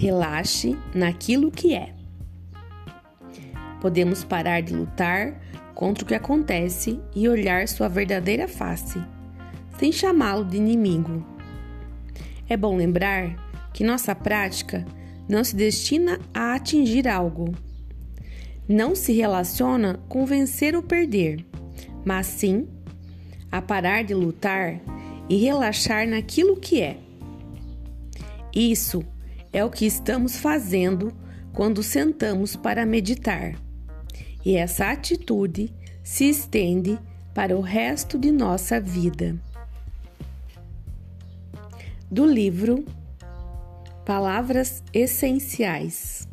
Relaxe naquilo que é. Podemos parar de lutar contra o que acontece e olhar sua verdadeira face, sem chamá-lo de inimigo. É bom lembrar que nossa prática não se destina a atingir algo. Não se relaciona com vencer ou perder, mas sim a parar de lutar e relaxar naquilo que é. Isso é o que estamos fazendo quando sentamos para meditar. E essa atitude se estende para o resto de nossa vida. Do livro Palavras Essenciais.